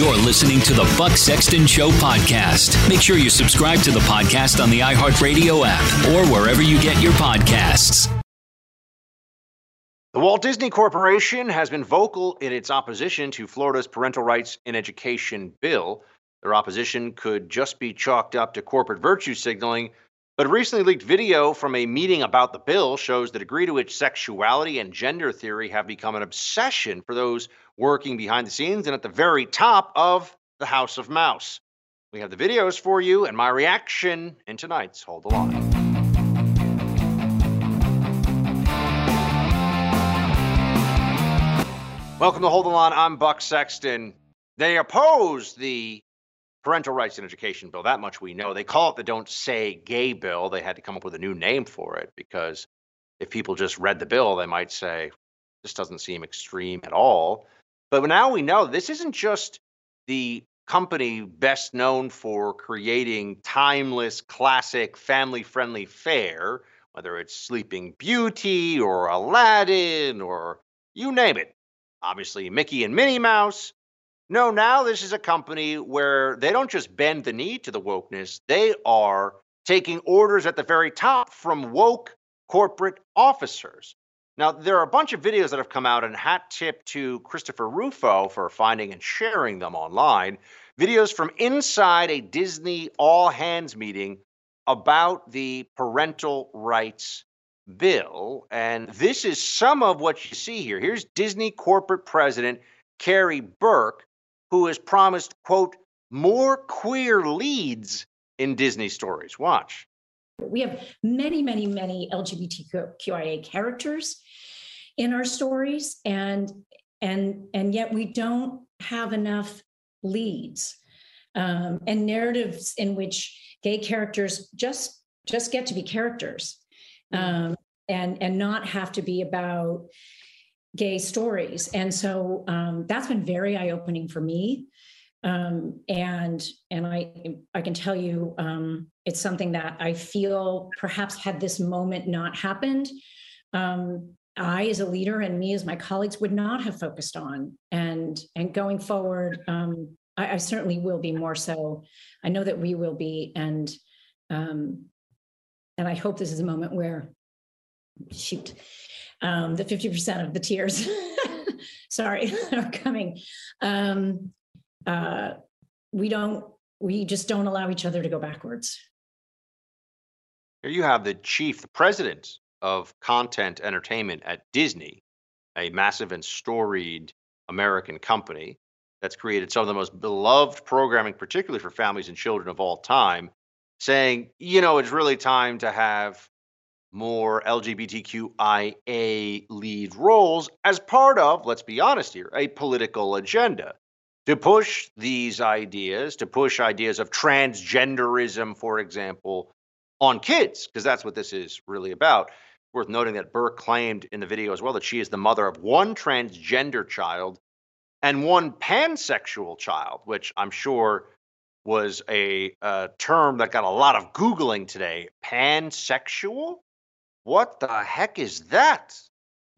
You're listening to the Buck Sexton Show podcast. Make sure you subscribe to the podcast on the iHeartRadio app or wherever you get your podcasts. The Walt Disney Corporation has been vocal in its opposition to Florida's Parental Rights in Education bill. Their opposition could just be chalked up to corporate virtue signaling, but a recently leaked video from a meeting about the bill shows the degree to which sexuality and gender theory have become an obsession for those working behind the scenes and at the very top of the House of Mouse. We have the videos for you and my reaction in tonight's Hold the Line. Welcome to Hold the Line. I'm Buck Sexton. They oppose the Parental Rights in Education bill. That much we know. They call it the Don't Say Gay bill. They had to come up with a new name for it because if people just read the bill, they might say, this doesn't seem extreme at all. But now we know this isn't just the company best known for creating timeless, classic, family friendly fare, whether it's Sleeping Beauty or Aladdin or you name it. Obviously, Mickey and Minnie Mouse. No, now this is a company where they don't just bend the knee to the wokeness, they are taking orders at the very top from woke corporate officers. Now, there are a bunch of videos that have come out, and hat tip to Christopher Rufo for finding and sharing them online. Videos from inside a Disney all hands meeting about the parental rights bill. And this is some of what you see here. Here's Disney corporate president Karey Burke, who has promised, quote, more queer leads in Disney stories. Watch. We have many, many, many LGBTQIA characters in our stories, and and and yet we don't have enough leads um, and narratives in which gay characters just just get to be characters um, and and not have to be about gay stories. And so um, that's been very eye opening for me um, and and I I can tell you um, it's something that I feel perhaps had this moment not happened, um, I as a leader and me as my colleagues would not have focused on. And and going forward, um, I, I, certainly will be more so. I know that we will be, and um, and I hope this is a moment where, shoot, um, the fifty percent of the tears. sorry, are coming. Um, uh, we don't we just don't allow each other to go backwards here you have the chief the president of content entertainment at disney a massive and storied American company that's created some of the most beloved programming, particularly for families and children of all time, saying, you know, it's really time to have more LGBTQIA lead roles as part of, let's be honest here, a political agenda. To push these ideas, to push ideas of transgenderism, for example, on kids, because that's what this is really about. Worth noting that Burke claimed in the video as well that she is the mother of one transgender child and one pansexual child, which I'm sure was a, a term that got a lot of Googling today. Pansexual? What the heck is that?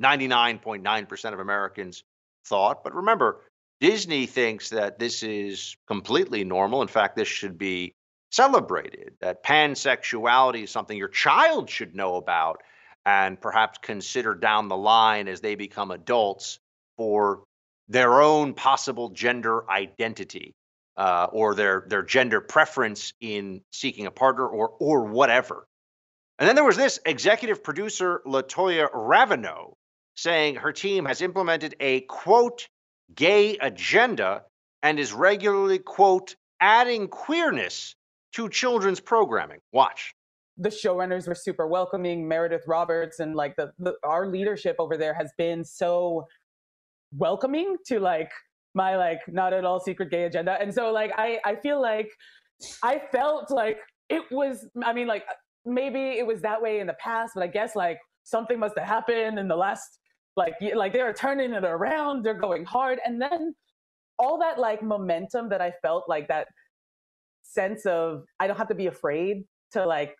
99.9% of Americans thought. But remember, Disney thinks that this is completely normal. In fact, this should be celebrated, that pansexuality is something your child should know about and perhaps consider down the line as they become adults for their own possible gender identity uh, or their, their gender preference in seeking a partner or, or whatever. And then there was this executive producer, Latoya Raveneau, saying her team has implemented a quote, gay agenda and is regularly, quote, adding queerness to children's programming. Watch. The showrunners were super welcoming. Meredith Roberts and like the, the our leadership over there has been so welcoming to like my like not at all secret gay agenda. And so like I I feel like I felt like it was I mean like maybe it was that way in the past, but I guess like something must have happened in the last like like they're turning it around, they're going hard, and then all that like momentum that I felt like that sense of I don't have to be afraid to like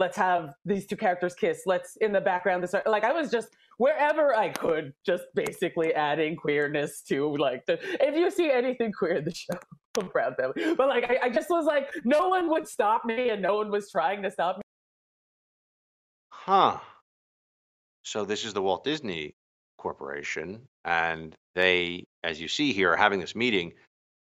let's have these two characters kiss. Let's in the background this like I was just wherever I could, just basically adding queerness to like the if you see anything queer in the show, I'm proud of them. But like I, I just was like, no one would stop me and no one was trying to stop me. Huh. So this is the Walt Disney Corporation, and they, as you see here, are having this meeting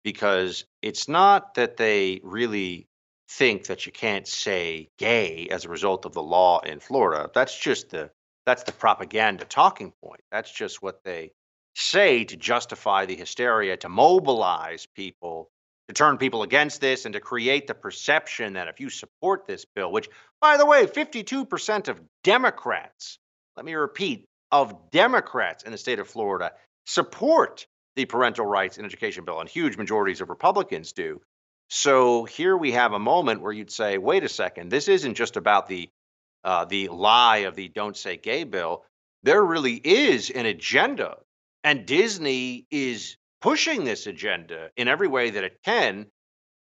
because it's not that they really think that you can't say gay as a result of the law in Florida. That's just the that's the propaganda talking point. That's just what they say to justify the hysteria, to mobilize people, to turn people against this, and to create the perception that if you support this bill, which, by the way, 52% of Democrats, let me repeat, of Democrats in the state of Florida support the parental rights and education bill, and huge majorities of Republicans do. So here we have a moment where you'd say, wait a second, this isn't just about the uh, the lie of the "Don't Say Gay" bill. There really is an agenda, and Disney is pushing this agenda in every way that it can.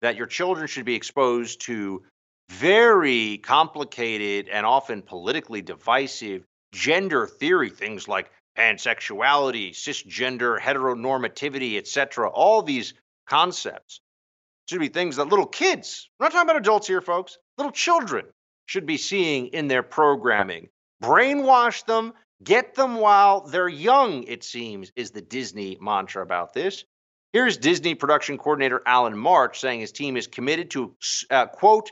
That your children should be exposed to very complicated and often politically divisive gender theory, things like pansexuality, cisgender, heteronormativity, etc. All these concepts should be things that little kids, we're not talking about adults here, folks, little children should be seeing in their programming. Brainwash them, get them while they're young, it seems, is the Disney mantra about this. Here's Disney production coordinator Allen Martsch saying his team is committed to, uh, quote,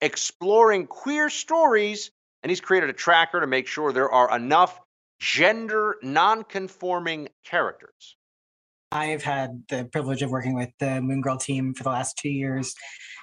exploring queer stories, and he's created a tracker to make sure there are enough gender non-conforming characters. I've had the privilege of working with the Moon Girl team for the last two years,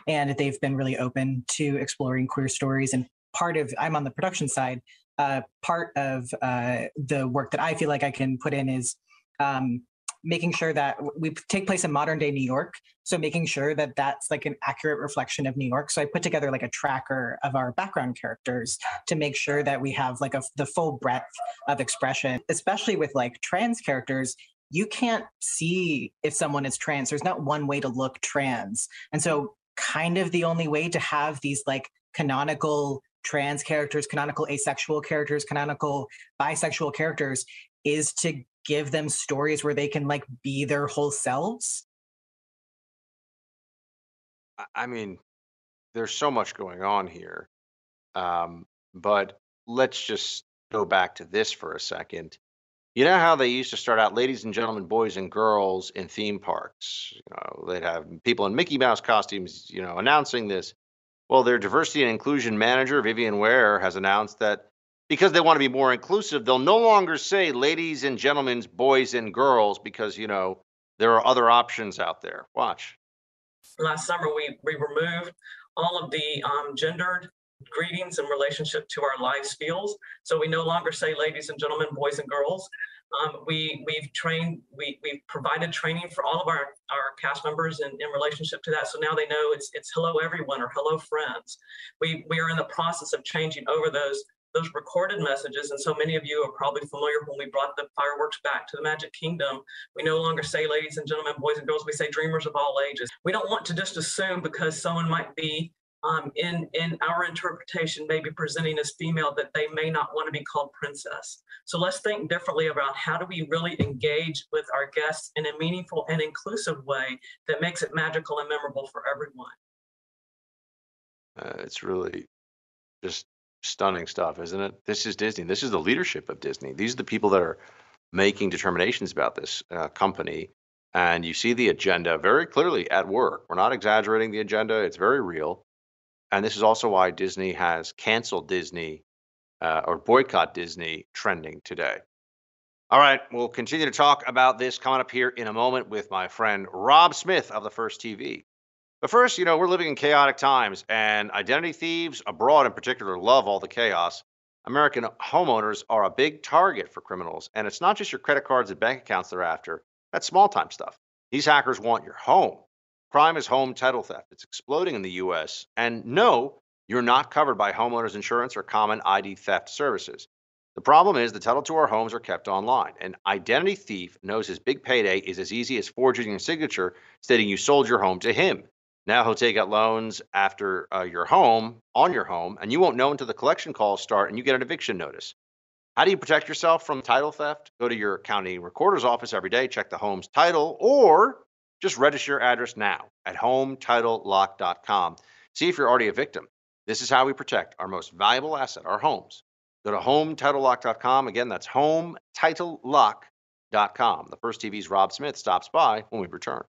and they've been really open to exploring queer stories. And part of I'm on the production side. Uh, part of uh, the work that I feel like I can put in is um, making sure that we take place in modern day New York. So making sure that that's like an accurate reflection of New York. So I put together like a tracker of our background characters to make sure that we have like a, the full breadth of expression, especially with like trans characters. You can't see if someone is trans. There's not one way to look trans. And so kind of the only way to have these like canonical trans characters, canonical asexual characters, canonical bisexual characters is to give them stories where they can like be their whole selves? I mean, there's so much going on here. Um, but let's just go back to this for a second. You know how they used to start out, ladies and gentlemen, boys and girls in theme parks? You know, they'd have people in Mickey Mouse costumes, you know, announcing this. Well, their diversity and inclusion manager, Vivian Ware, has announced that because they want to be more inclusive, they'll no longer say ladies and gentlemen, boys and girls, because, you know, there are other options out there. Watch. Last summer, we, we removed all of the um, gendered greetings in relationship to our live spiels. So we no longer say ladies and gentlemen, boys and girls. Um, we we've trained we we've provided training for all of our our cast members in, in relationship to that. So now they know it's it's hello everyone or hello friends. We we are in the process of changing over those those recorded messages. And so many of you are probably familiar when we brought the fireworks back to the Magic Kingdom. We no longer say ladies and gentlemen, boys and girls. We say dreamers of all ages. We don't want to just assume because someone might be um, in in our interpretation maybe presenting as female that they may not want to be called princess. So let's think differently about how do we really engage with our guests in a meaningful and inclusive way that makes it magical and memorable for everyone. Uh, it's really just stunning stuff isn't it? This is disney. This is the leadership of disney. These are the people that are making determinations about this uh, company. And you see the agenda very clearly at work. We're not exaggerating the agenda. It's very real and this is also why Disney has canceled Disney uh, or boycott Disney trending today. All right, we'll continue to talk about this coming up here in a moment with my friend Rob Smith of the First TV. But first, you know, we're living in chaotic times, and identity thieves abroad in particular love all the chaos. American homeowners are a big target for criminals, and it's not just your credit cards and bank accounts they're after. That's small time stuff. These hackers want your home. Crime is home title theft. It's exploding in the US. And no, you're not covered by homeowners insurance or common ID theft services. The problem is the title to our homes are kept online. An identity thief knows his big payday is as easy as forging your signature stating you sold your home to him. Now he'll take out loans after uh, your home, on your home, and you won't know until the collection calls start and you get an eviction notice. How do you protect yourself from title theft? Go to your county recorder's office every day, check the home's title, or just register your address now at hometitlelock.com. See if you're already a victim. This is how we protect our most valuable asset, our homes. Go to hometitlelock.com. Again, that's hometitlelock.com. The First TV's Rob Smith stops by when we return.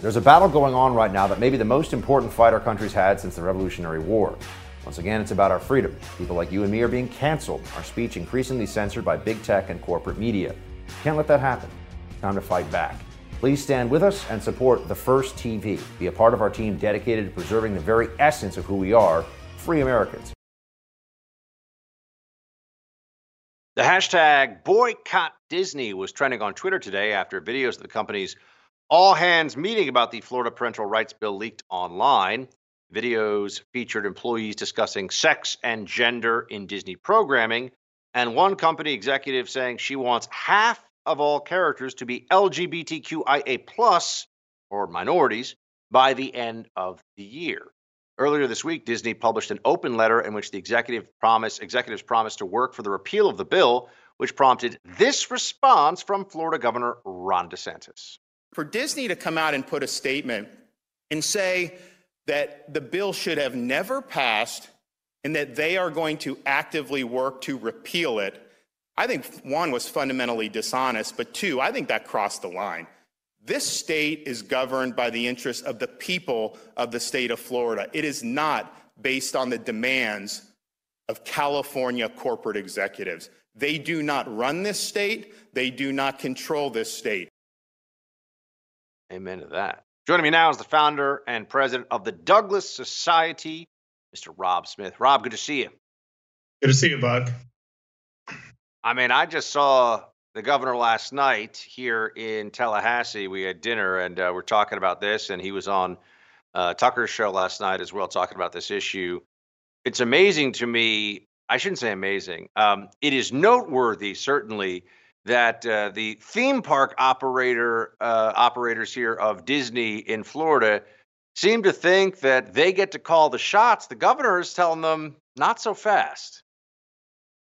There's a battle going on right now that may be the most important fight our country's had since the Revolutionary War. Once again, it's about our freedom. People like you and me are being canceled, our speech increasingly censored by big tech and corporate media. Can't let that happen. Time to fight back. Please stand with us and support The First TV. Be a part of our team dedicated to preserving the very essence of who we are free Americans. The hashtag boycott Disney was trending on Twitter today after videos of the company's all hands meeting about the Florida parental rights bill leaked online. Videos featured employees discussing sex and gender in Disney programming, and one company executive saying she wants half of all characters to be LGBTQIA plus or minorities by the end of the year. Earlier this week, Disney published an open letter in which the executive promise, executives promised to work for the repeal of the bill, which prompted this response from Florida Governor Ron DeSantis. For Disney to come out and put a statement and say that the bill should have never passed and that they are going to actively work to repeal it, I think one was fundamentally dishonest, but two, I think that crossed the line. This state is governed by the interests of the people of the state of Florida. It is not based on the demands of California corporate executives. They do not run this state, they do not control this state. Amen to that. Joining me now is the founder and president of the Douglass Society, Mr. Rob Smith. Rob, good to see you. Good to see you, Buck. I mean, I just saw the governor last night here in Tallahassee. We had dinner and uh, we're talking about this, and he was on uh, Tucker's show last night as well, talking about this issue. It's amazing to me. I shouldn't say amazing. Um, it is noteworthy, certainly, that uh, the theme park operator uh, operators here of Disney in Florida seem to think that they get to call the shots. The governor is telling them not so fast.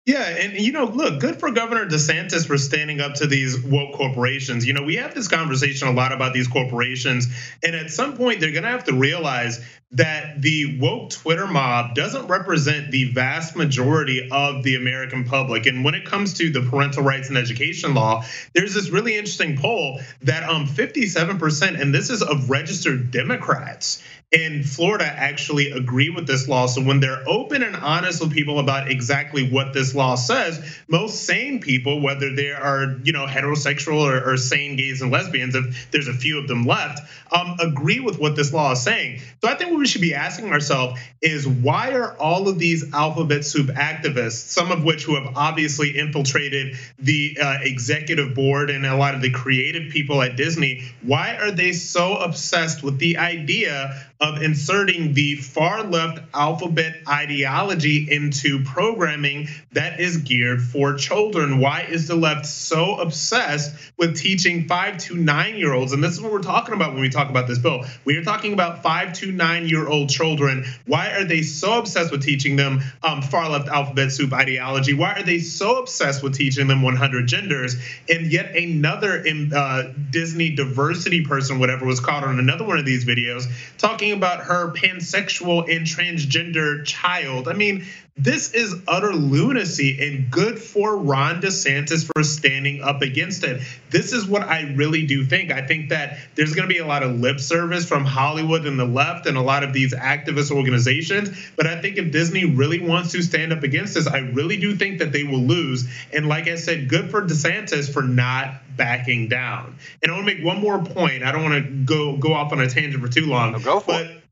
Yeah, and you know, look, good for Governor DeSantis for standing up to these woke corporations. You know, we have this conversation a lot about these corporations, and at some point they're going to have to realize that the woke Twitter mob doesn't represent the vast majority of the American public. And when it comes to the parental rights and education law, there's this really interesting poll that um 57%, and this is of registered Democrats, in Florida actually agree with this law. So when they're open and honest with people about exactly what this law says, most sane people, whether they are you know heterosexual or, or sane gays and lesbians, if there's a few of them left, um, agree with what this law is saying. So I think what we should be asking ourselves is why are all of these alphabet soup activists, some of which who have obviously infiltrated the uh, executive board and a lot of the creative people at Disney, why are they so obsessed with the idea of inserting the far left alphabet ideology into programming that is geared for children. Why is the left so obsessed with teaching five to nine year olds? And this is what we're talking about when we talk about this bill. We are talking about five to nine year old children. Why are they so obsessed with teaching them um, far left alphabet soup ideology? Why are they so obsessed with teaching them 100 genders? And yet another uh, Disney diversity person, whatever was caught on another one of these videos, talking talking about her pansexual and transgender child. I mean, this is utter lunacy and good for Ron DeSantis for standing up against it. This is what I really do think. I think that there's going to be a lot of lip service from Hollywood and the left and a lot of these activist organizations. But I think if Disney really wants to stand up against this, I really do think that they will lose. And like I said, good for DeSantis for not backing down. And I want to make one more point. I don't want to go go off on a tangent for too long. No, go for but it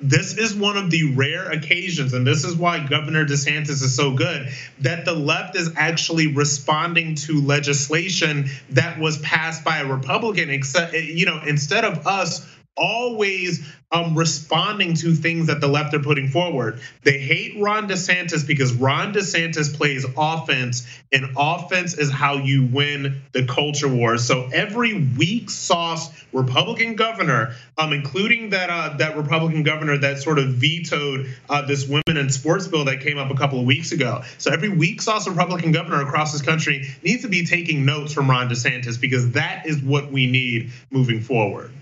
this is one of the rare occasions, and this is why Governor DeSantis is so good, that the left is actually responding to legislation that was passed by a Republican. Except, you know, instead of us always um, responding to things that the left are putting forward. They hate Ron DeSantis because Ron DeSantis plays offense, and offense is how you win the culture war. So every weak sauce Republican governor, um, including that uh, that Republican governor that sort of vetoed uh, this women in sports bill that came up a couple of weeks ago. So every weak sauce Republican governor across this country needs to be taking notes from Ron DeSantis because that is what we need moving forward.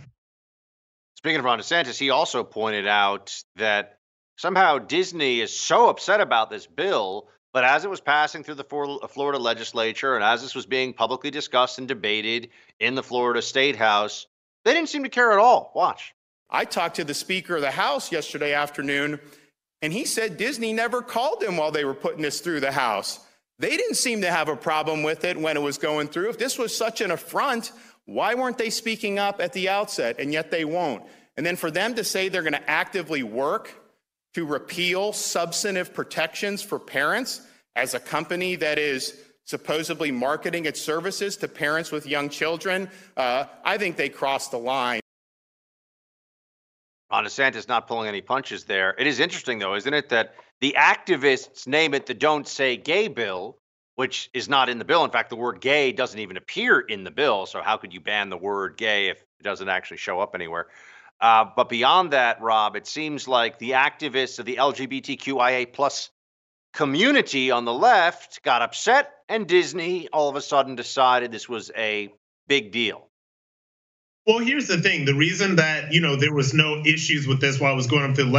Speaking of Ron DeSantis, he also pointed out that somehow Disney is so upset about this bill, but as it was passing through the Florida legislature and as this was being publicly discussed and debated in the Florida State House, they didn't seem to care at all. Watch. I talked to the Speaker of the House yesterday afternoon, and he said Disney never called him while they were putting this through the House. They didn't seem to have a problem with it when it was going through. If this was such an affront, why weren't they speaking up at the outset? And yet they won't. And then for them to say they're going to actively work to repeal substantive protections for parents as a company that is supposedly marketing its services to parents with young children, uh, I think they crossed the line. Ron DeSantis not pulling any punches there. It is interesting, though, isn't it, that the activists name it the Don't Say Gay bill, which is not in the bill. In fact, the word gay doesn't even appear in the bill. So how could you ban the word gay if it doesn't actually show up anywhere? Uh, but beyond that, Rob, it seems like the activists of the LGBTQIA plus community on the left got upset, and Disney all of a sudden decided this was a big deal. Well, here's the thing: the reason that you know there was no issues with this while it was going up to the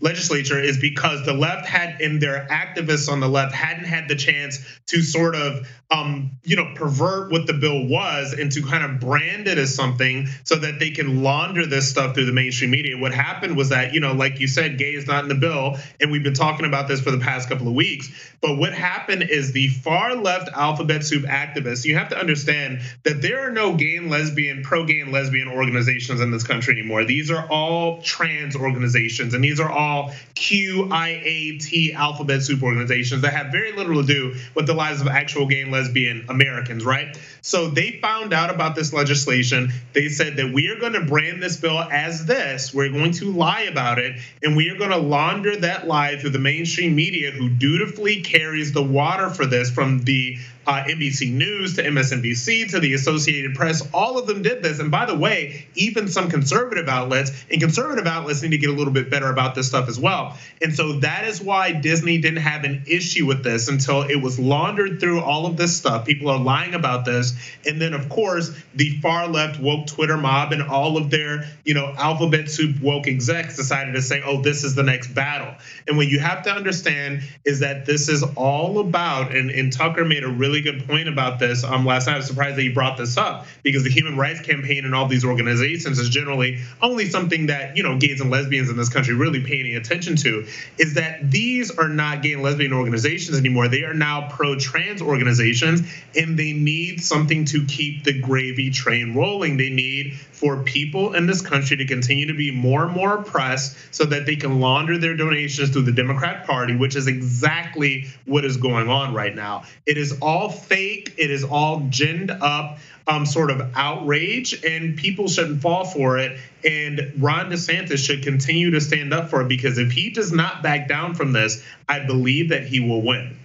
legislature is because the left had, and their activists on the left hadn't had the chance to sort of, um, you know, pervert what the bill was and to kind of brand it as something so that they can launder this stuff through the mainstream media. What happened was that, you know, like you said, gay is not in the bill, and we've been talking about this for the past couple of weeks. But what happened is the far left alphabet soup activists. You have to understand that there are no gay and lesbian pro. -gay and lesbian organizations in this country anymore. These are all trans organizations, and these are all QIAT alphabet soup organizations that have very little to do with the lives of actual gay and lesbian Americans, right? So they found out about this legislation. They said that we are going to brand this bill as this. We're going to lie about it, and we are going to launder that lie through the mainstream media who dutifully carries the water for this from the uh, NBC News to MSNBC to the Associated Press. All of them did this. And by the way, even some conservative outlets, and conservative outlets need to get a little bit better about this stuff as well. And so that is why Disney didn't have an issue with this until it was laundered through all of this stuff. People are lying about this. And then, of course, the far left woke Twitter mob and all of their, you know, alphabet soup woke execs decided to say, oh, this is the next battle. And what you have to understand is that this is all about, and, and Tucker made a really really good point about this. Um, last night. I was surprised that you brought this up because the Human Rights Campaign and all these organizations is generally only something that you know gays and lesbians in this country really pay any attention to is that these are not gay and lesbian organizations anymore. They are now pro-trans organizations and they need something to keep the gravy train rolling. They need for people in this country to continue to be more and more oppressed so that they can launder their donations through the democrat party which is exactly what is going on right now. It is all fake it is all ginned up um, sort of outrage, and people shouldn't fall for it. And Ron DeSantis should continue to stand up for it because if he does not back down from this, I believe that he will win.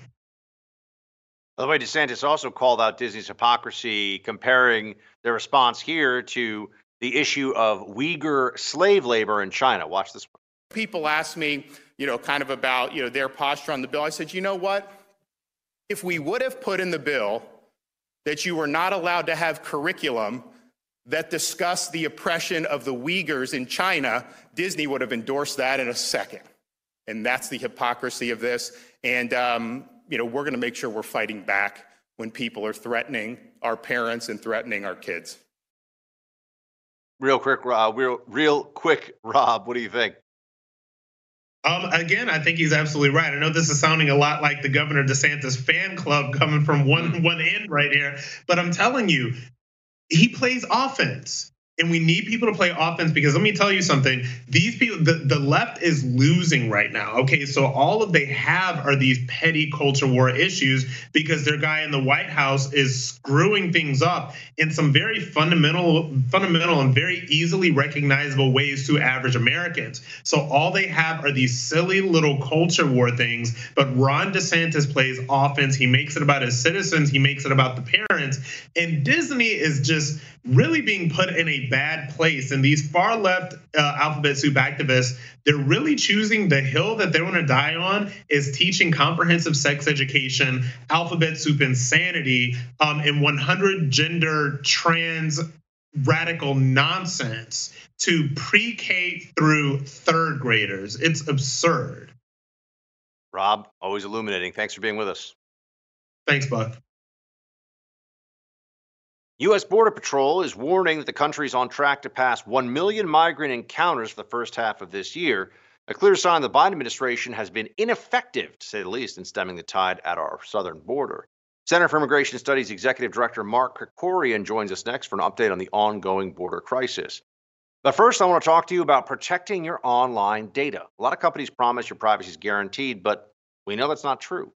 By the way, DeSantis also called out Disney's hypocrisy, comparing their response here to the issue of Uyghur slave labor in China. Watch this one. People ask me, you know, kind of about, you know, their posture on the bill. I said, you know what? If we would have put in the bill that you were not allowed to have curriculum that discussed the oppression of the Uyghurs in China, Disney would have endorsed that in a second. And that's the hypocrisy of this. And, um, you know, we're going to make sure we're fighting back when people are threatening our parents and threatening our kids. Real quick, uh, real, real quick, Rob, what do you think? Um, again, I think he's absolutely right. I know this is sounding a lot like the Governor DeSantis fan club coming from one mm-hmm. one end right here, but I'm telling you, he plays offense and we need people to play offense because let me tell you something. These people the, the left is losing right now okay? So all of they have are these petty culture war issues because their guy in the white house is screwing things up in some very fundamental fundamental and very easily recognizable ways to average americans. So all they have are these silly little culture war things but ron desantis plays offense. He makes it about his citizens. He makes it about the parents. And disney is just really being put in a bad place. And these far left uh, alphabet soup activists, they're really choosing the hill that they want to die on is teaching comprehensive sex education, alphabet soup insanity, um, and 100 gender trans radical nonsense to pre-K through third graders. It's absurd. Rob, always illuminating. Thanks for being with us. Thanks, Buck. U.S. Border Patrol is warning that the country is on track to pass 1 million migrant encounters for the first half of this year, a clear sign the Biden administration has been ineffective, to say the least, in stemming the tide at our southern border. Center for Immigration Studies Executive Director Mark Krikorian joins us next for an update on the ongoing border crisis. But first, I want to talk to you about protecting your online data. A lot of companies promise your privacy is guaranteed, but we know that's not true.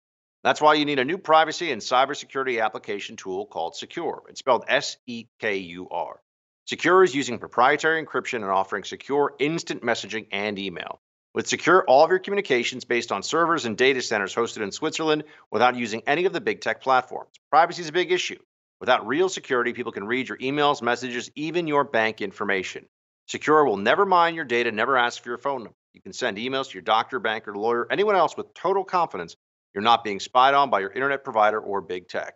That's why you need a new privacy and cybersecurity application tool called Sekur. It's spelled S E K U R. Sekur is using proprietary encryption and offering secure instant messaging and email. With Sekur, all of your communications based on servers and data centers hosted in Switzerland without using any of the big tech platforms. Privacy is a big issue. Without real security, people can read your emails, messages, even your bank information. Sekur will never mine your data, never ask for your phone number. You can send emails to your doctor, banker, lawyer, anyone else with total confidence you're not being spied on by your internet provider or big tech.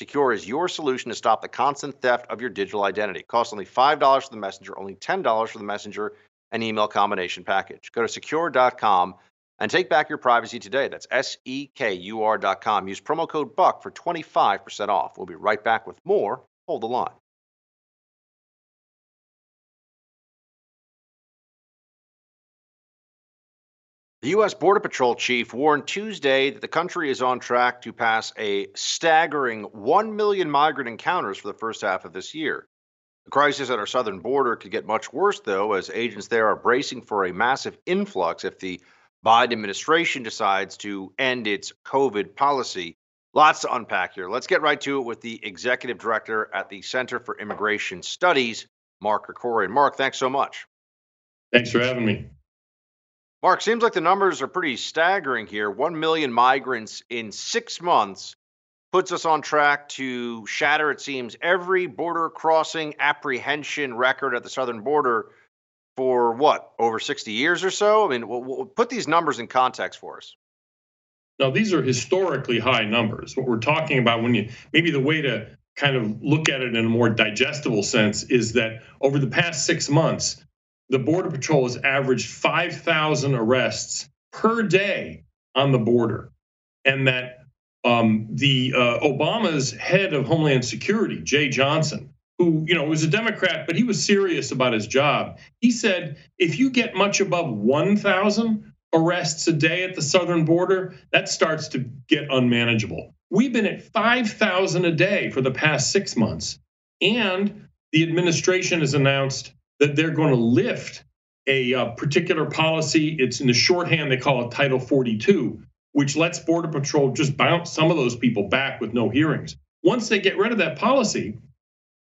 Sekur is your solution to stop the constant theft of your digital identity. It costs only $5 for the messenger, only $10 for the messenger and email combination package. Go to sekur.com and take back your privacy today. That's S E K U R.com. Use promo code BUCK for 25% off. We'll be right back with more. Hold the line. The U.S. Border Patrol chief warned Tuesday that the country is on track to pass a staggering 1 million migrant encounters for the first half of this year. The crisis at our southern border could get much worse, though, as agents there are bracing for a massive influx if the Biden administration decides to end its COVID policy. Lots to unpack here. Let's get right to it with the executive director at the Center for Immigration Studies, Mark Krikorian. Mark, thanks so much. Thanks for having me. Mark, seems like the numbers are pretty staggering here. 1 million migrants in six months puts us on track to shatter, it seems, every border crossing apprehension record at the southern border for what, over 60 years or so? I mean, we'll, we'll put these numbers in context for us. Now, these are historically high numbers. What we're talking about when you maybe the way to kind of look at it in a more digestible sense is that over the past six months, the Border Patrol has averaged 5,000 arrests per day on the border, and that um, the uh, Obama's head of Homeland Security, Jeh Johnson, who, you know, was a Democrat, but he was serious about his job. He said if you get much above 1,000 arrests a day at the southern border, that starts to get unmanageable. We've been at 5,000 a day for the past six months. And the administration has announced that they're going to lift a uh, particular policy. It's in the shorthand, they call it Title 42, which lets Border Patrol just bounce some of those people back with no hearings. Once they get rid of that policy,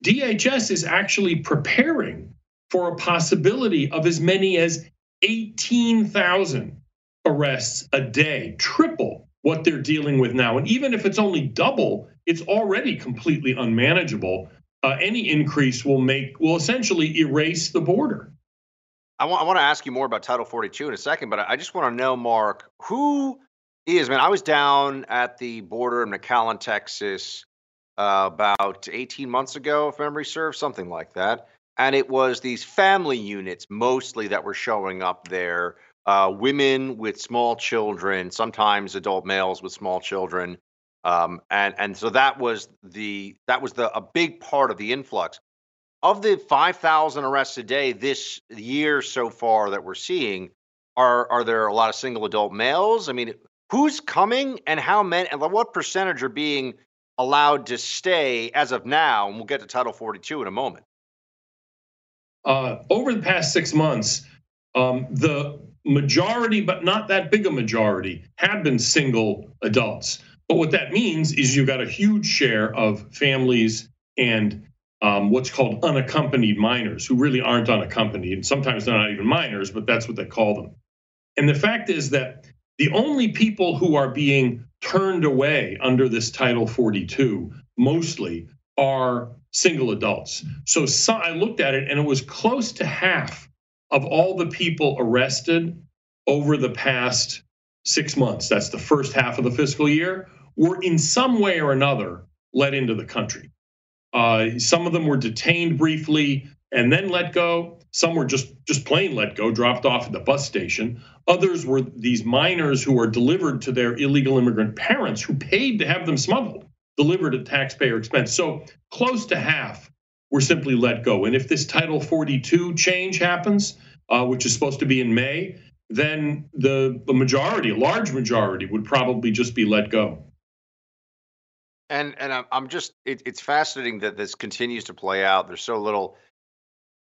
DHS is actually preparing for a possibility of as many as 18,000 arrests a day, triple what they're dealing with now. And even if it's only double, it's already completely unmanageable. Uh, any increase will make will essentially erase the border. I want, I want to ask you more about Title 42 in a second, but I just want to know, Mark, who is, man, I was down at the border in McAllen, Texas, uh, about 18 months ago, if memory serves, something like that. And it was these family units mostly that were showing up there uh, women with small children, sometimes adult males with small children, um, and and so that was the that was the a big part of the influx of the five thousand arrests a day this year so far that we're seeing. Are are there a lot of single adult males? I mean, who's coming and how many and what percentage are being allowed to stay as of now? And we'll get to Title 42 in a moment. Uh, over the past six months, um, the majority, but not that big a majority, have been single adults. But what that means is you've got a huge share of families and um, what's called unaccompanied minors who really aren't unaccompanied. And sometimes they're not even minors, but that's what they call them. And the fact is that the only people who are being turned away under this Title 42 mostly are single adults. So, so I looked at it and it was close to half of all the people arrested over the past six months, that's the first half of the fiscal year, were in some way or another let into the country. Uh, some of them were detained briefly and then let go. Some were just just plain let go, dropped off at the bus station. Others were these minors who were delivered to their illegal immigrant parents who paid to have them smuggled, delivered at taxpayer expense. So close to half were simply let go. And if this Title 42 change happens, uh, which is supposed to be in May, then the, the majority, a large majority, would probably just be let go. And and I'm I'm just it, it's fascinating that this continues to play out. There's so little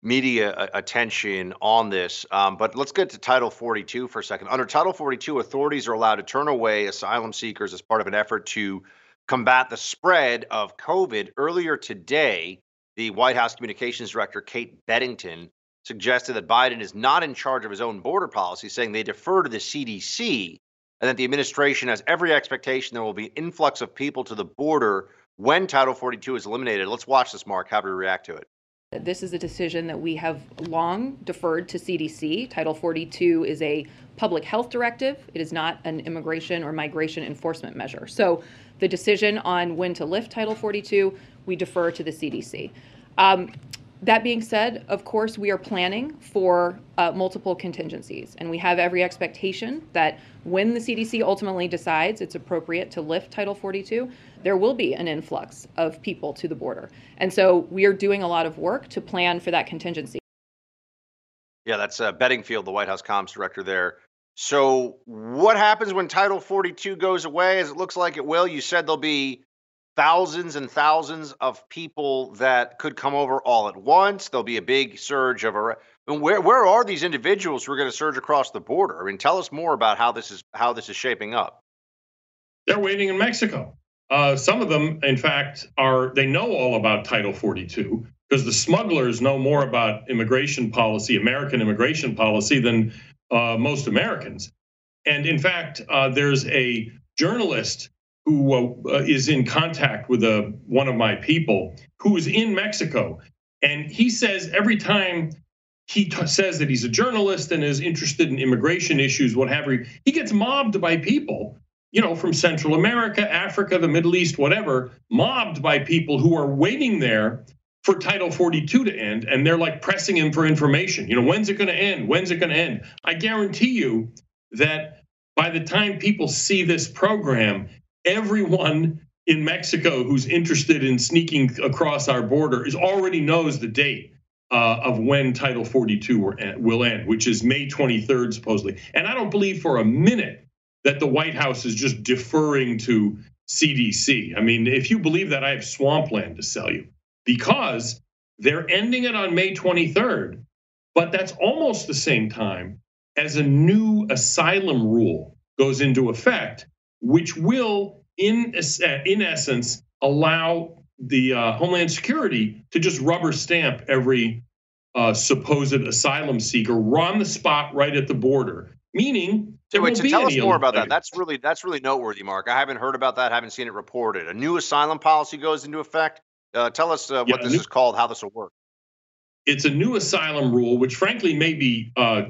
media attention on this. Um, but let's get to Title 42 for a second. Under Title 42, authorities are allowed to turn away asylum seekers as part of an effort to combat the spread of COVID. Earlier today, the White House Communications Director, Kate Bedingfield, suggested that Biden is not in charge of his own border policy, saying they defer to the CDC and that the administration has every expectation there will be influx of people to the border when Title 42 is eliminated. Let's watch this, Mark. How do we react to it? This is a decision that we have long deferred to CDC. Title 42 is a public health directive, it is not an immigration or migration enforcement measure. So the decision on when to lift Title 42, we defer to the CDC. Um, that being said, of course, we are planning for uh, multiple contingencies, and we have every expectation that when the CDC ultimately decides it's appropriate to lift Title 42, there will be an influx of people to the border. And so we are doing a lot of work to plan for that contingency. Yeah, that's uh, Bedingfield, the White House comms director there. So, what happens when Title 42 goes away, as it looks like it will? You said there'll be thousands and thousands of people that could come over all at once. There'll be a big surge of mean, where where are these individuals who are going to surge across the border? I mean, tell us more about how this is how this is shaping up. They're waiting in Mexico. Uh, some of them, in fact, are they know all about Title 42 because the smugglers know more about immigration policy, American immigration policy, than uh, most Americans. And in fact, uh, there's a journalist who uh, is in contact with uh, one of my people who is in Mexico. And he says every time he t- says that he's a journalist and is interested in immigration issues, whatever, he gets mobbed by people, you know, from Central America, Africa, the Middle East, whatever, mobbed by people who are waiting there for Title 42 to end. And they're like pressing him for information. You know, when's it going to end? When's it going to end? I guarantee you that by the time people see this program, everyone in Mexico who's interested in sneaking across our border is already knows the date uh, of when Title 42 will end, which is May 23rd, supposedly. And I don't believe for a minute that the White House is just deferring to CDC. I mean, if you believe that, I have swampland to sell you because they're ending it on May 23rd, but that's almost the same time as a new asylum rule goes into effect, which will, in, in essence, allow the uh, Homeland Security to just rubber stamp every uh, supposed asylum seeker on the spot right at the border, meaning there Wait, so be tell us more about that. That's really that's really noteworthy, Mark. I haven't heard about that. Haven't seen it reported. A new asylum policy goes into effect. Uh, tell us uh, what a this new- is called, how this will work. it's a new asylum rule, which frankly may be, uh,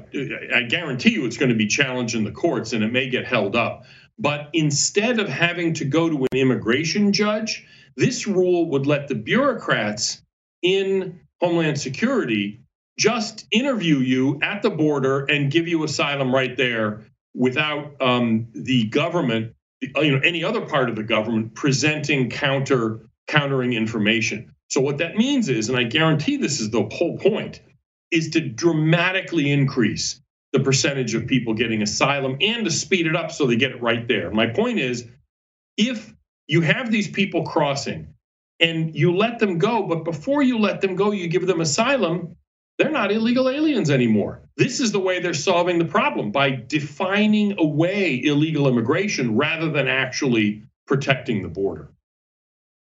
I guarantee you it's going to be challenged in the courts and it may get held up. But instead of having to go to an immigration judge, this rule would let the bureaucrats in Homeland Security just interview you at the border and give you asylum right there without um, the government, you know, any other part of the government presenting counter countering information. So what that means is, and I guarantee this is the whole point, is to dramatically increase the percentage of people getting asylum and to speed it up so they get it right there. My point is, if you have these people crossing and you let them go, but before you let them go, you give them asylum, they're not illegal aliens anymore. This is the way they're solving the problem by defining away illegal immigration rather than actually protecting the border.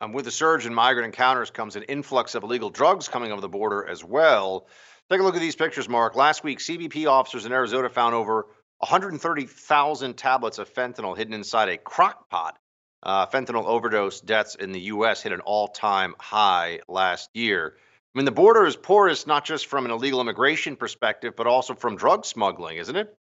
Um, with the surge in migrant encounters comes an influx of illegal drugs coming over the border as well. Take a look at these pictures, Mark. Last week, CBP officers in Arizona found over 130,000 tablets of fentanyl hidden inside a crock pot. Uh, fentanyl overdose deaths in the U.S. hit an all time high last year. I mean, the border is porous not just from an illegal immigration perspective, but also from drug smuggling, isn't it?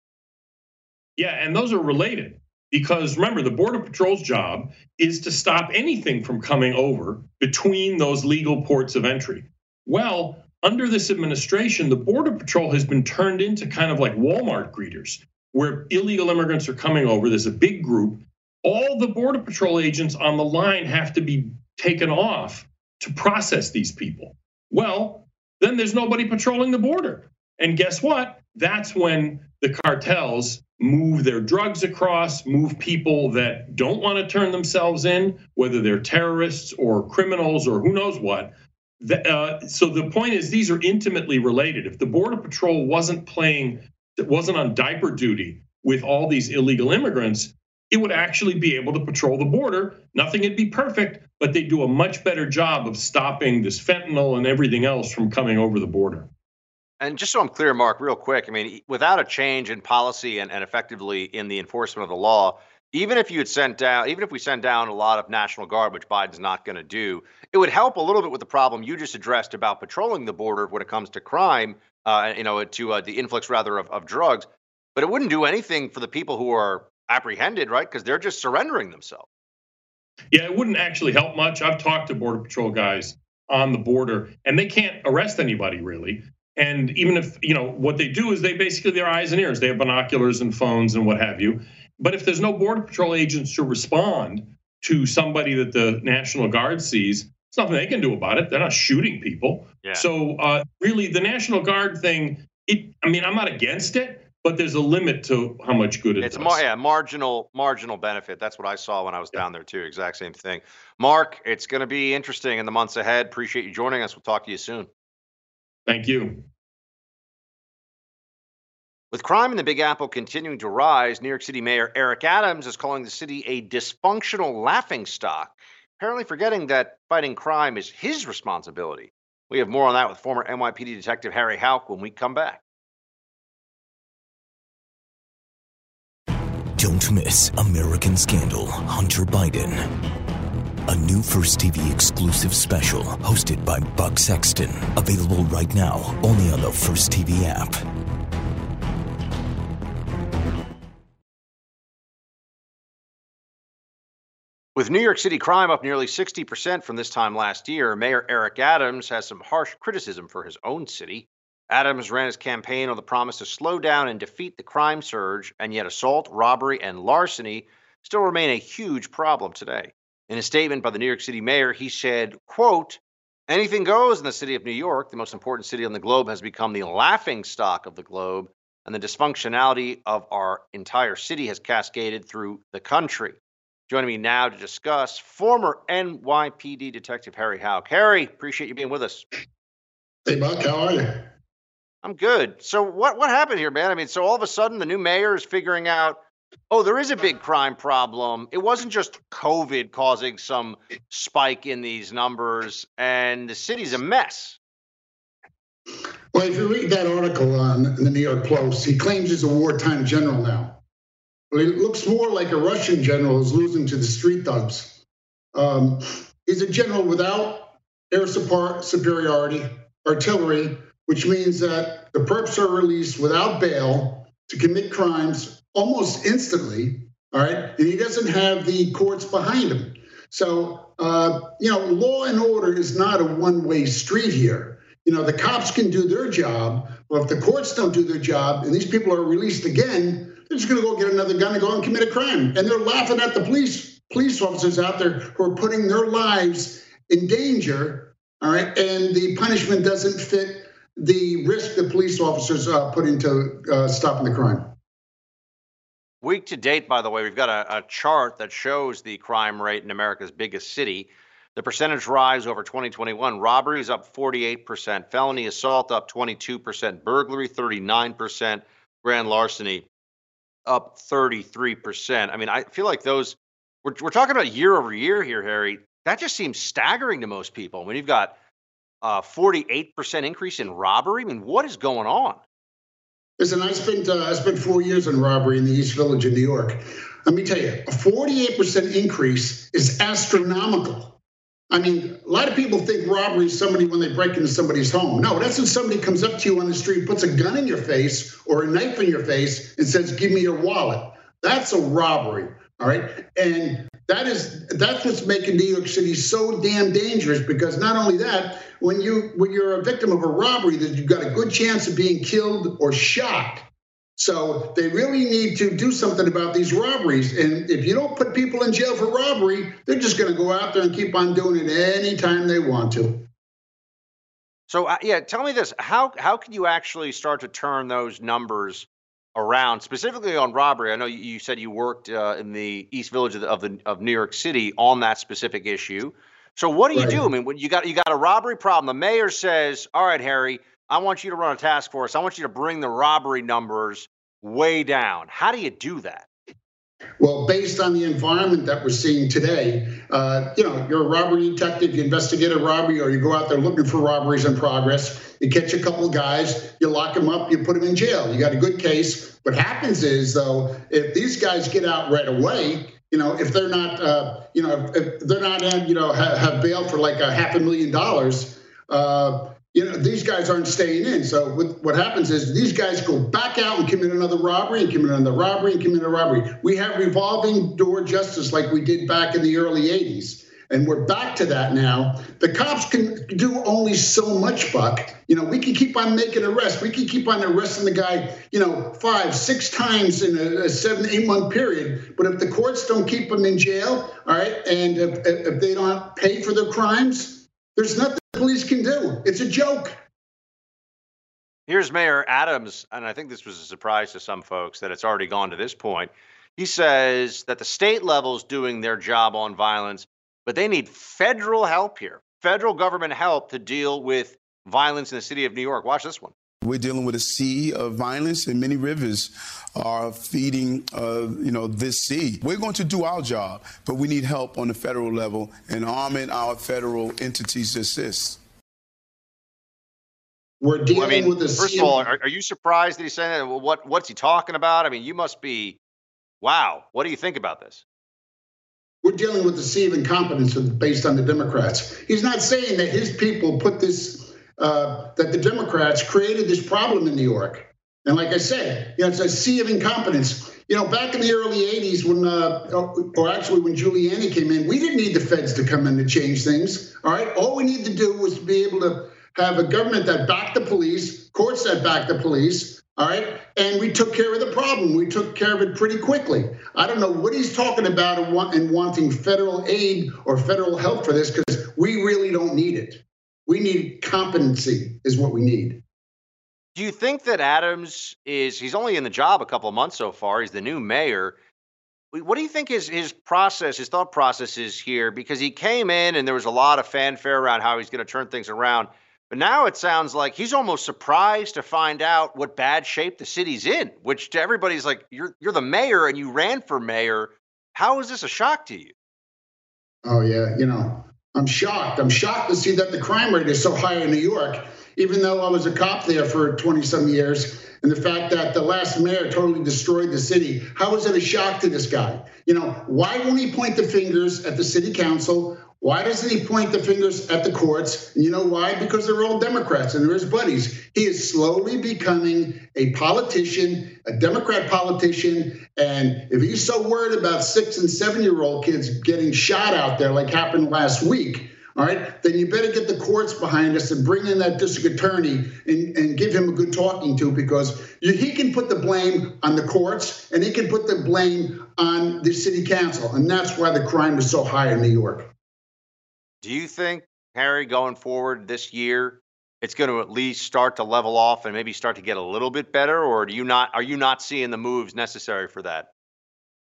Yeah, and those are related because remember, the Border Patrol's job is to stop anything from coming over between those legal ports of entry. Well, under this administration, the Border Patrol has been turned into kind of like Walmart greeters, where illegal immigrants are coming over. There's a big group. All the Border Patrol agents on the line have to be taken off to process these people. Well, then there's nobody patrolling the border. And guess what? That's when the cartels move their drugs across, move people that don't want to turn themselves in, whether they're terrorists or criminals or who knows what. Uh, so the point is, these are intimately related. If the Border Patrol wasn't playing, wasn't on diaper duty with all these illegal immigrants, it would actually be able to patrol the border. Nothing would be perfect, but they do a much better job of stopping this fentanyl and everything else from coming over the border. And just so I'm clear, Mark, real quick, I mean, without a change in policy and, and effectively in the enforcement of the law, even if you had sent down, even if we send down a lot of National Guard, which Biden's not going to do, it would help a little bit with the problem you just addressed about patrolling the border when it comes to crime, uh, you know, to uh, the influx rather of, of drugs. But it wouldn't do anything for the people who are apprehended, right? Because they're just surrendering themselves. Yeah, it wouldn't actually help much. I've talked to Border Patrol guys on the border, and they can't arrest anybody really. And even if, you know, what they do is they basically, their eyes and ears, they have binoculars and phones and what have you. But if there's no Border Patrol agents to respond to somebody that the National Guard sees, it's nothing they can do about it. They're not shooting people. Yeah. So uh, really, the National Guard thing, it, I mean, I'm not against it, but there's a limit to how much good it It's does. mar- yeah, marginal marginal benefit. That's what I saw when I was down there too. Exact same thing. Mark, it's going to be interesting in the months ahead. Appreciate you joining us. We'll talk to you soon. Thank you. With crime in the Big Apple continuing to rise, New York City Mayor Eric Adams is calling the city a dysfunctional laughingstock, apparently forgetting that fighting crime is his responsibility. We have more on that with former NYPD Detective Harry Houck when we come back. Don't miss American Scandal Hunter Biden. A new First TV exclusive special hosted by Buck Sexton. Available right now only on the First TV app. With New York City crime up nearly 60% from this time last year, Mayor Eric Adams has some harsh criticism for his own city. Adams ran his campaign on the promise to slow down and defeat the crime surge, and yet assault, robbery, and larceny still remain a huge problem today. In a statement by the New York City mayor, he said, quote, anything goes in the city of New York, the most important city on the globe, has become the laughing stock of the globe, and the dysfunctionality of our entire city has cascaded through the country. Joining me now to discuss former NYPD Detective Harry Houck. Harry, appreciate you being with us. Hey, Buck, how are you? I'm good. So what what happened here, man? I mean, so all of a sudden the new mayor is figuring out, oh, there is a big crime problem. It wasn't just COVID causing some spike in these numbers, and the city's a mess. Well, if you read that article on the New York Post, he claims he's a wartime general now. Well, it looks more like a Russian general who's losing to the street thugs. Um, he's a general without air support superiority, artillery, which means that the perps are released without bail to commit crimes almost instantly. All right. And he doesn't have the courts behind him. So, uh, you know, law and order is not a one way street here. You know, the cops can do their job, but if the courts don't do their job and these people are released again, they're just going to go get another gun and go and commit a crime. And they're laughing at the police police officers out there who are putting their lives in danger. All right, and the punishment doesn't fit the risk the police officers uh, put into uh, stopping the crime. Week to date, by the way, we've got a, a, chart that shows the crime rate in America's biggest city. The percentage rise over 2021 robbery is up 48%, felony assault up 22%, burglary 39%, grand larceny up 33%. I mean, I feel like those, we're, we're talking about year over year here, Harry. That just seems staggering to most people. I mean, you've got a 48% increase in robbery, I mean, what is going on? Listen, I spent uh, I spent four years in robbery in the East Village in New York. Let me tell you, a 48% increase is astronomical. I mean, a lot of people think robbery is somebody when they break into somebody's home. No, that's when somebody comes up to you on the street, puts a gun in your face or a knife in your face, and says, "Give me your wallet." That's a robbery. All right, and that is that's what's making New York City so damn dangerous. Because not only that, when you when you're a victim of a robbery, that you've got a good chance of being killed or shot. So they really need to do something about these robberies. And if you don't put people in jail for robbery, they're just going to go out there and keep on doing it anytime they want to. So uh, yeah, tell me this: how how can you actually start to turn those numbers around, specifically on robbery? I know you, said you worked uh, in the East Village of, the, of, the, of New York City on that specific issue. So what do you right. do? I mean, when you got you got a robbery problem, the mayor says, "All right, Harry, I want you to run a task force. I want you to bring the robbery numbers way down. How do you do that? Well, based on the environment that we're seeing today, uh, you know, you're a robbery detective, you investigate a robbery, or you go out there looking for robberies in progress. You catch a couple guys, you lock them up, you put them in jail. You got a good case. What happens is, though, if these guys get out right away, you know, if they're not, uh, you know, if they're not, you know, have, have bail for like a half a million dollars, uh, you know, these guys aren't staying in. So what happens is these guys go back out and commit another robbery and commit another robbery and commit a robbery. We have revolving door justice like we did back in the early 80s. And we're back to that now. The cops can do only so much, Buck. You know, we can keep on making arrests. We can keep on arresting the guy, you know, five, six times in a, a seven, eight month period. But if the courts don't keep them in jail, all right, and if, if they don't pay for their crimes, there's nothing police can do. It's a joke. Here's Mayor Adams, and I think this was a surprise to some folks that it's already gone to this point. He says that the state level is doing their job on violence, but they need federal help here, federal government help to deal with violence in the city of New York. Watch this one. We're dealing with a sea of violence, and many rivers are feeding, uh, you know, this sea. We're going to do our job, but we need help on the federal level and arming our federal entities to assist. We're dealing well, I mean, with a first sea of all, are, are, you surprised that he's saying that? What what's he talking about? I mean, you must be. Wow, what do you think about this? We're dealing with the sea of incompetence based on the Democrats. He's not saying that his people put this uh, that the Democrats created this problem in New York. And like I said, you know, it's a sea of incompetence. You know, back in the early 80s, when, uh, or actually when Giuliani came in, we didn't need the feds to come in to change things. All right. All we need to do was to be able to have a government that backed the police, courts that backed the police, All right. And we took care of the problem. We took care of it pretty quickly. I don't know what he's talking about and wanting federal aid or federal help for this because we really don't need it. We need competency, is what we need. Do you think that Adams is, he's only in the job a couple of months so far, he's the new mayor. What do you think his, his process, his thought process is here? Because he came in and there was a lot of fanfare around how he's going to turn things around. But now it sounds like he's almost surprised to find out what bad shape the city's in, which to everybody's like, you're, you're the mayor and you ran for mayor. How is this a shock to you? Oh, yeah. You know, I'm shocked. I'm shocked to see that the crime rate is so high in New York, even though I was a cop there for 20 some years. And the fact that the last mayor totally destroyed the city, how is it a shock to this guy? You know, why won't he point the fingers at the city council? Why doesn't he point the fingers at the courts? You know why? Because they're all Democrats and they're his buddies. He is slowly becoming a politician, a Democrat politician. And if he's so worried about six and seven year old kids getting shot out there, like happened last week, all right, then you better get the courts behind us and bring in that district attorney and, and give him a good talking to because he can put the blame on the courts and he can put the blame on the city council. And that's why the crime is so high in New York. Do you think, Harry, going forward this year, it's going to at least start to level off and maybe start to get a little bit better, or do you not? Are you not seeing the moves necessary for that?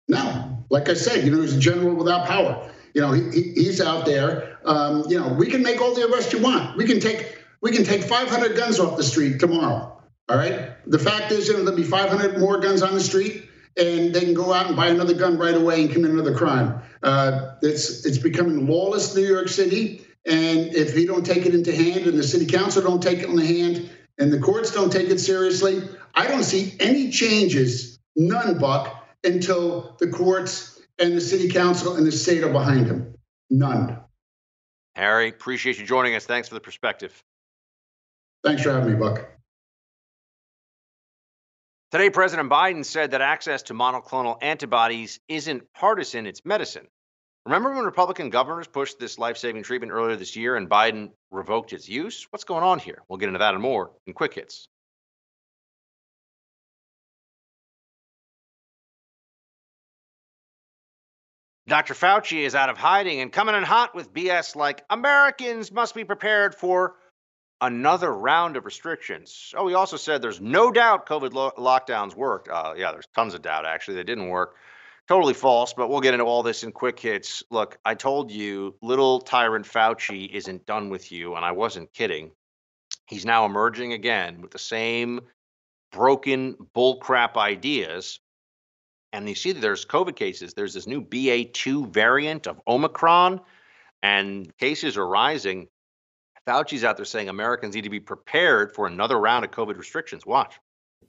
No, like I said, you know, he's a general without power. You know, he, he's out there. Um, you know, we can make all the arrests you want. We can take we can take 500 guns off the street tomorrow. All right. The fact is, you know, there'll be 500 more guns on the street and they can go out and buy another gun right away and commit another crime. Uh, it's it's becoming lawless New York City, and if we don't take it into hand, and the city council don't take it in the hand, and the courts don't take it seriously, I don't see any changes, none, Buck, until the courts and the city council and the state are behind him. None. Harry, appreciate you joining us. Thanks for the perspective. Thanks for having me, Buck. Today, President Biden said that access to monoclonal antibodies isn't partisan, it's medicine. Remember when Republican governors pushed this life saving treatment earlier this year and Biden revoked its use? What's going on here? We'll get into that and more in quick hits. Dr. Fauci is out of hiding and coming in hot with BS like Americans must be prepared for another round of restrictions. Oh, he also said there's no doubt COVID lo- lockdowns worked. Uh, yeah, there's tons of doubt actually. They didn't work. Totally false, but we'll get into all this in quick hits. Look, I told you, little tyrant Fauci isn't done with you, and I wasn't kidding. He's now emerging again with the same broken bullcrap ideas. And you see that there's COVID cases. There's this new BA2 variant of Omicron, and cases are rising. Fauci's out there saying Americans need to be prepared for another round of COVID restrictions. Watch.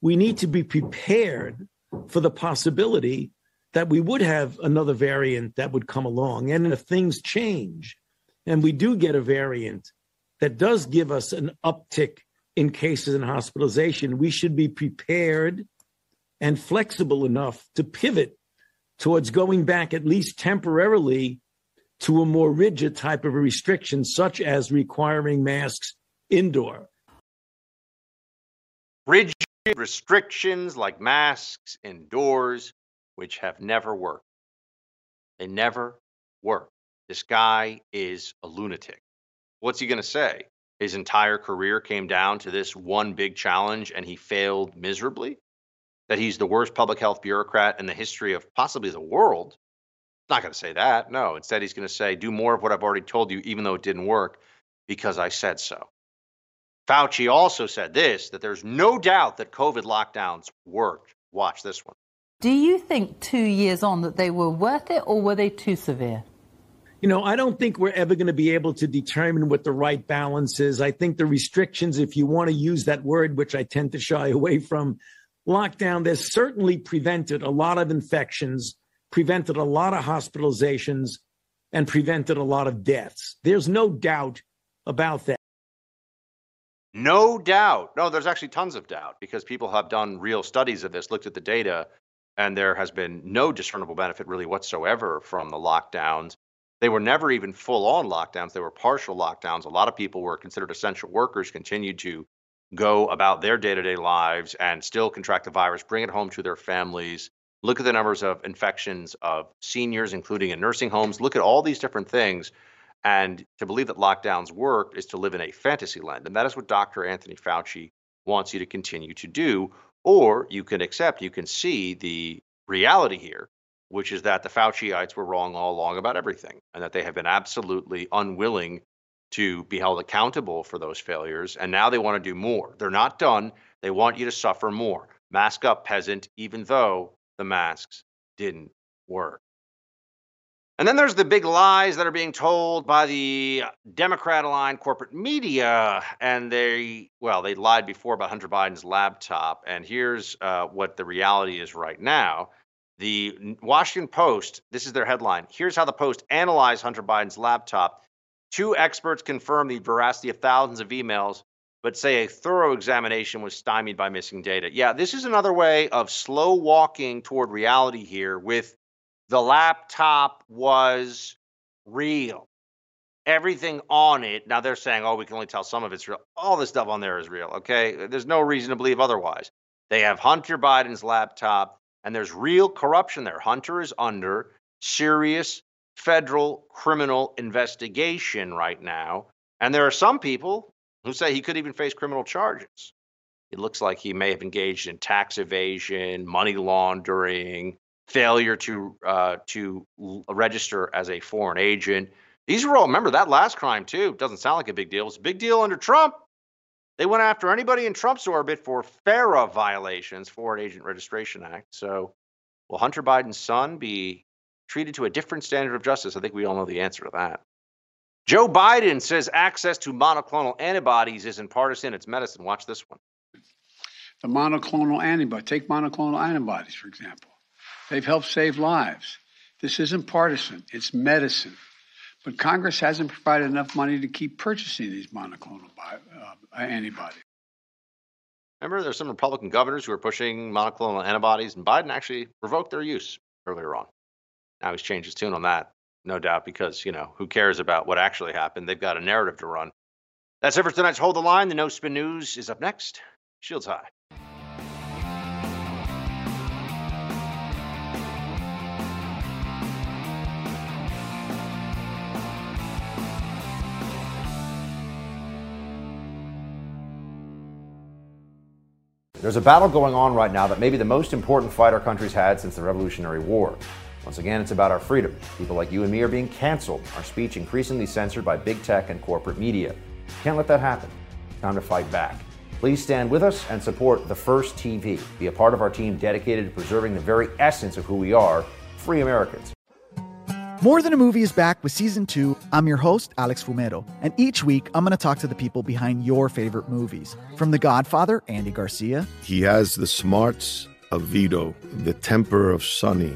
We need to be prepared for the possibility that we would have another variant that would come along. And if things change and we do get a variant that does give us an uptick in cases and hospitalization, we should be prepared and flexible enough to pivot towards going back at least temporarily to a more rigid type of restriction, such as requiring masks indoor. Rigid restrictions like masks indoors, which have never worked. They never work. This guy is a lunatic. What's he going to say? His entire career came down to this one big challenge and he failed miserably? That he's the worst public health bureaucrat in the history of possibly the world? Not going to say that. No. Instead, he's going to say, do more of what I've already told you, even though it didn't work, because I said so. Fauci also said this that there's no doubt that COVID lockdowns worked. Watch this one. Do you think two years on that they were worth it or were they too severe? You know, I don't think we're ever going to be able to determine what the right balance is. I think the restrictions, if you want to use that word, which I tend to shy away from, lockdown, there's certainly prevented a lot of infections prevented a lot of hospitalizations and prevented a lot of deaths. There's no doubt about that. No doubt. No, there's actually tons of doubt because people have done real studies of this, looked at the data, and there has been no discernible benefit really whatsoever from the lockdowns. They were never even full on lockdowns, they were partial lockdowns. A lot of people were considered essential workers, continued to go about their day to day lives and still contract the virus, bring it home to their families. Look at the numbers of infections of seniors, including in nursing homes. Look at all these different things. And to believe that lockdowns work is to live in a fantasy land. And that is what Dr. Anthony Fauci wants you to continue to do. Or you can accept, you can see the reality here, which is that the Fauciites were wrong all along about everything and that they have been absolutely unwilling to be held accountable for those failures. And now they want to do more. They're not done. They want you to suffer more. Mask up, peasant, even though the masks didn't work. And then there's the big lies that are being told by the Democrat aligned corporate media. And they, well, they lied before about Hunter Biden's laptop. And here's uh, what the reality is right now. The Washington Post, this is their headline. Here's how the Post analyzed Hunter Biden's laptop. Two experts confirm the veracity of thousands of emails, but say a thorough examination was stymied by missing data. Yeah, this is another way of slow walking toward reality here with the laptop was real. Everything on it. Now they're saying, oh, we can only tell some of it's real. All this stuff on there is real. Okay. There's no reason to believe otherwise. They have Hunter Biden's laptop, and there's real corruption there. Hunter is under serious federal criminal investigation right now. And there are some people who say he could even face criminal charges. It looks like he may have engaged in tax evasion, money laundering, failure to uh, to register as a foreign agent. These were all remember that last crime too. Doesn't sound like a big deal. It's a big deal under Trump. They went after anybody in Trump's orbit for FARA violations, Foreign Agent Registration Act. So, will Hunter Biden's son be treated to a different standard of justice? I think we all know the answer to that. Joe Biden says access to monoclonal antibodies isn't partisan; it's medicine. Watch this one. The monoclonal antibody. Take monoclonal antibodies, for example. They've helped save lives. This isn't partisan, it's medicine. But Congress hasn't provided enough money to keep purchasing these monoclonal uh, antibodies. Remember, there's some Republican governors who are pushing monoclonal antibodies, and Biden actually revoked their use earlier on. Now he's changed his tune on that, no doubt, because, you know, who cares about what actually happened? They've got a narrative to run. That's it for tonight's Hold the Line. The No Spin News is up next. Shields high. There's a battle going on right now that may be the most important fight our country's had since the Revolutionary War. Once again, it's about our freedom. People like you and me are being canceled, our speech increasingly censored by big tech and corporate media. Can't let that happen. Time to fight back. Please stand with us and support The First TV. Be a part of our team dedicated to preserving the very essence of who we are free Americans. More Than a Movie is back with season two. I'm your host, Alex Fumero, and each week I'm going to talk to the people behind your favorite movies. From The Godfather, Andy Garcia. He has the smarts of Vito, the temper of Sonny,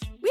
We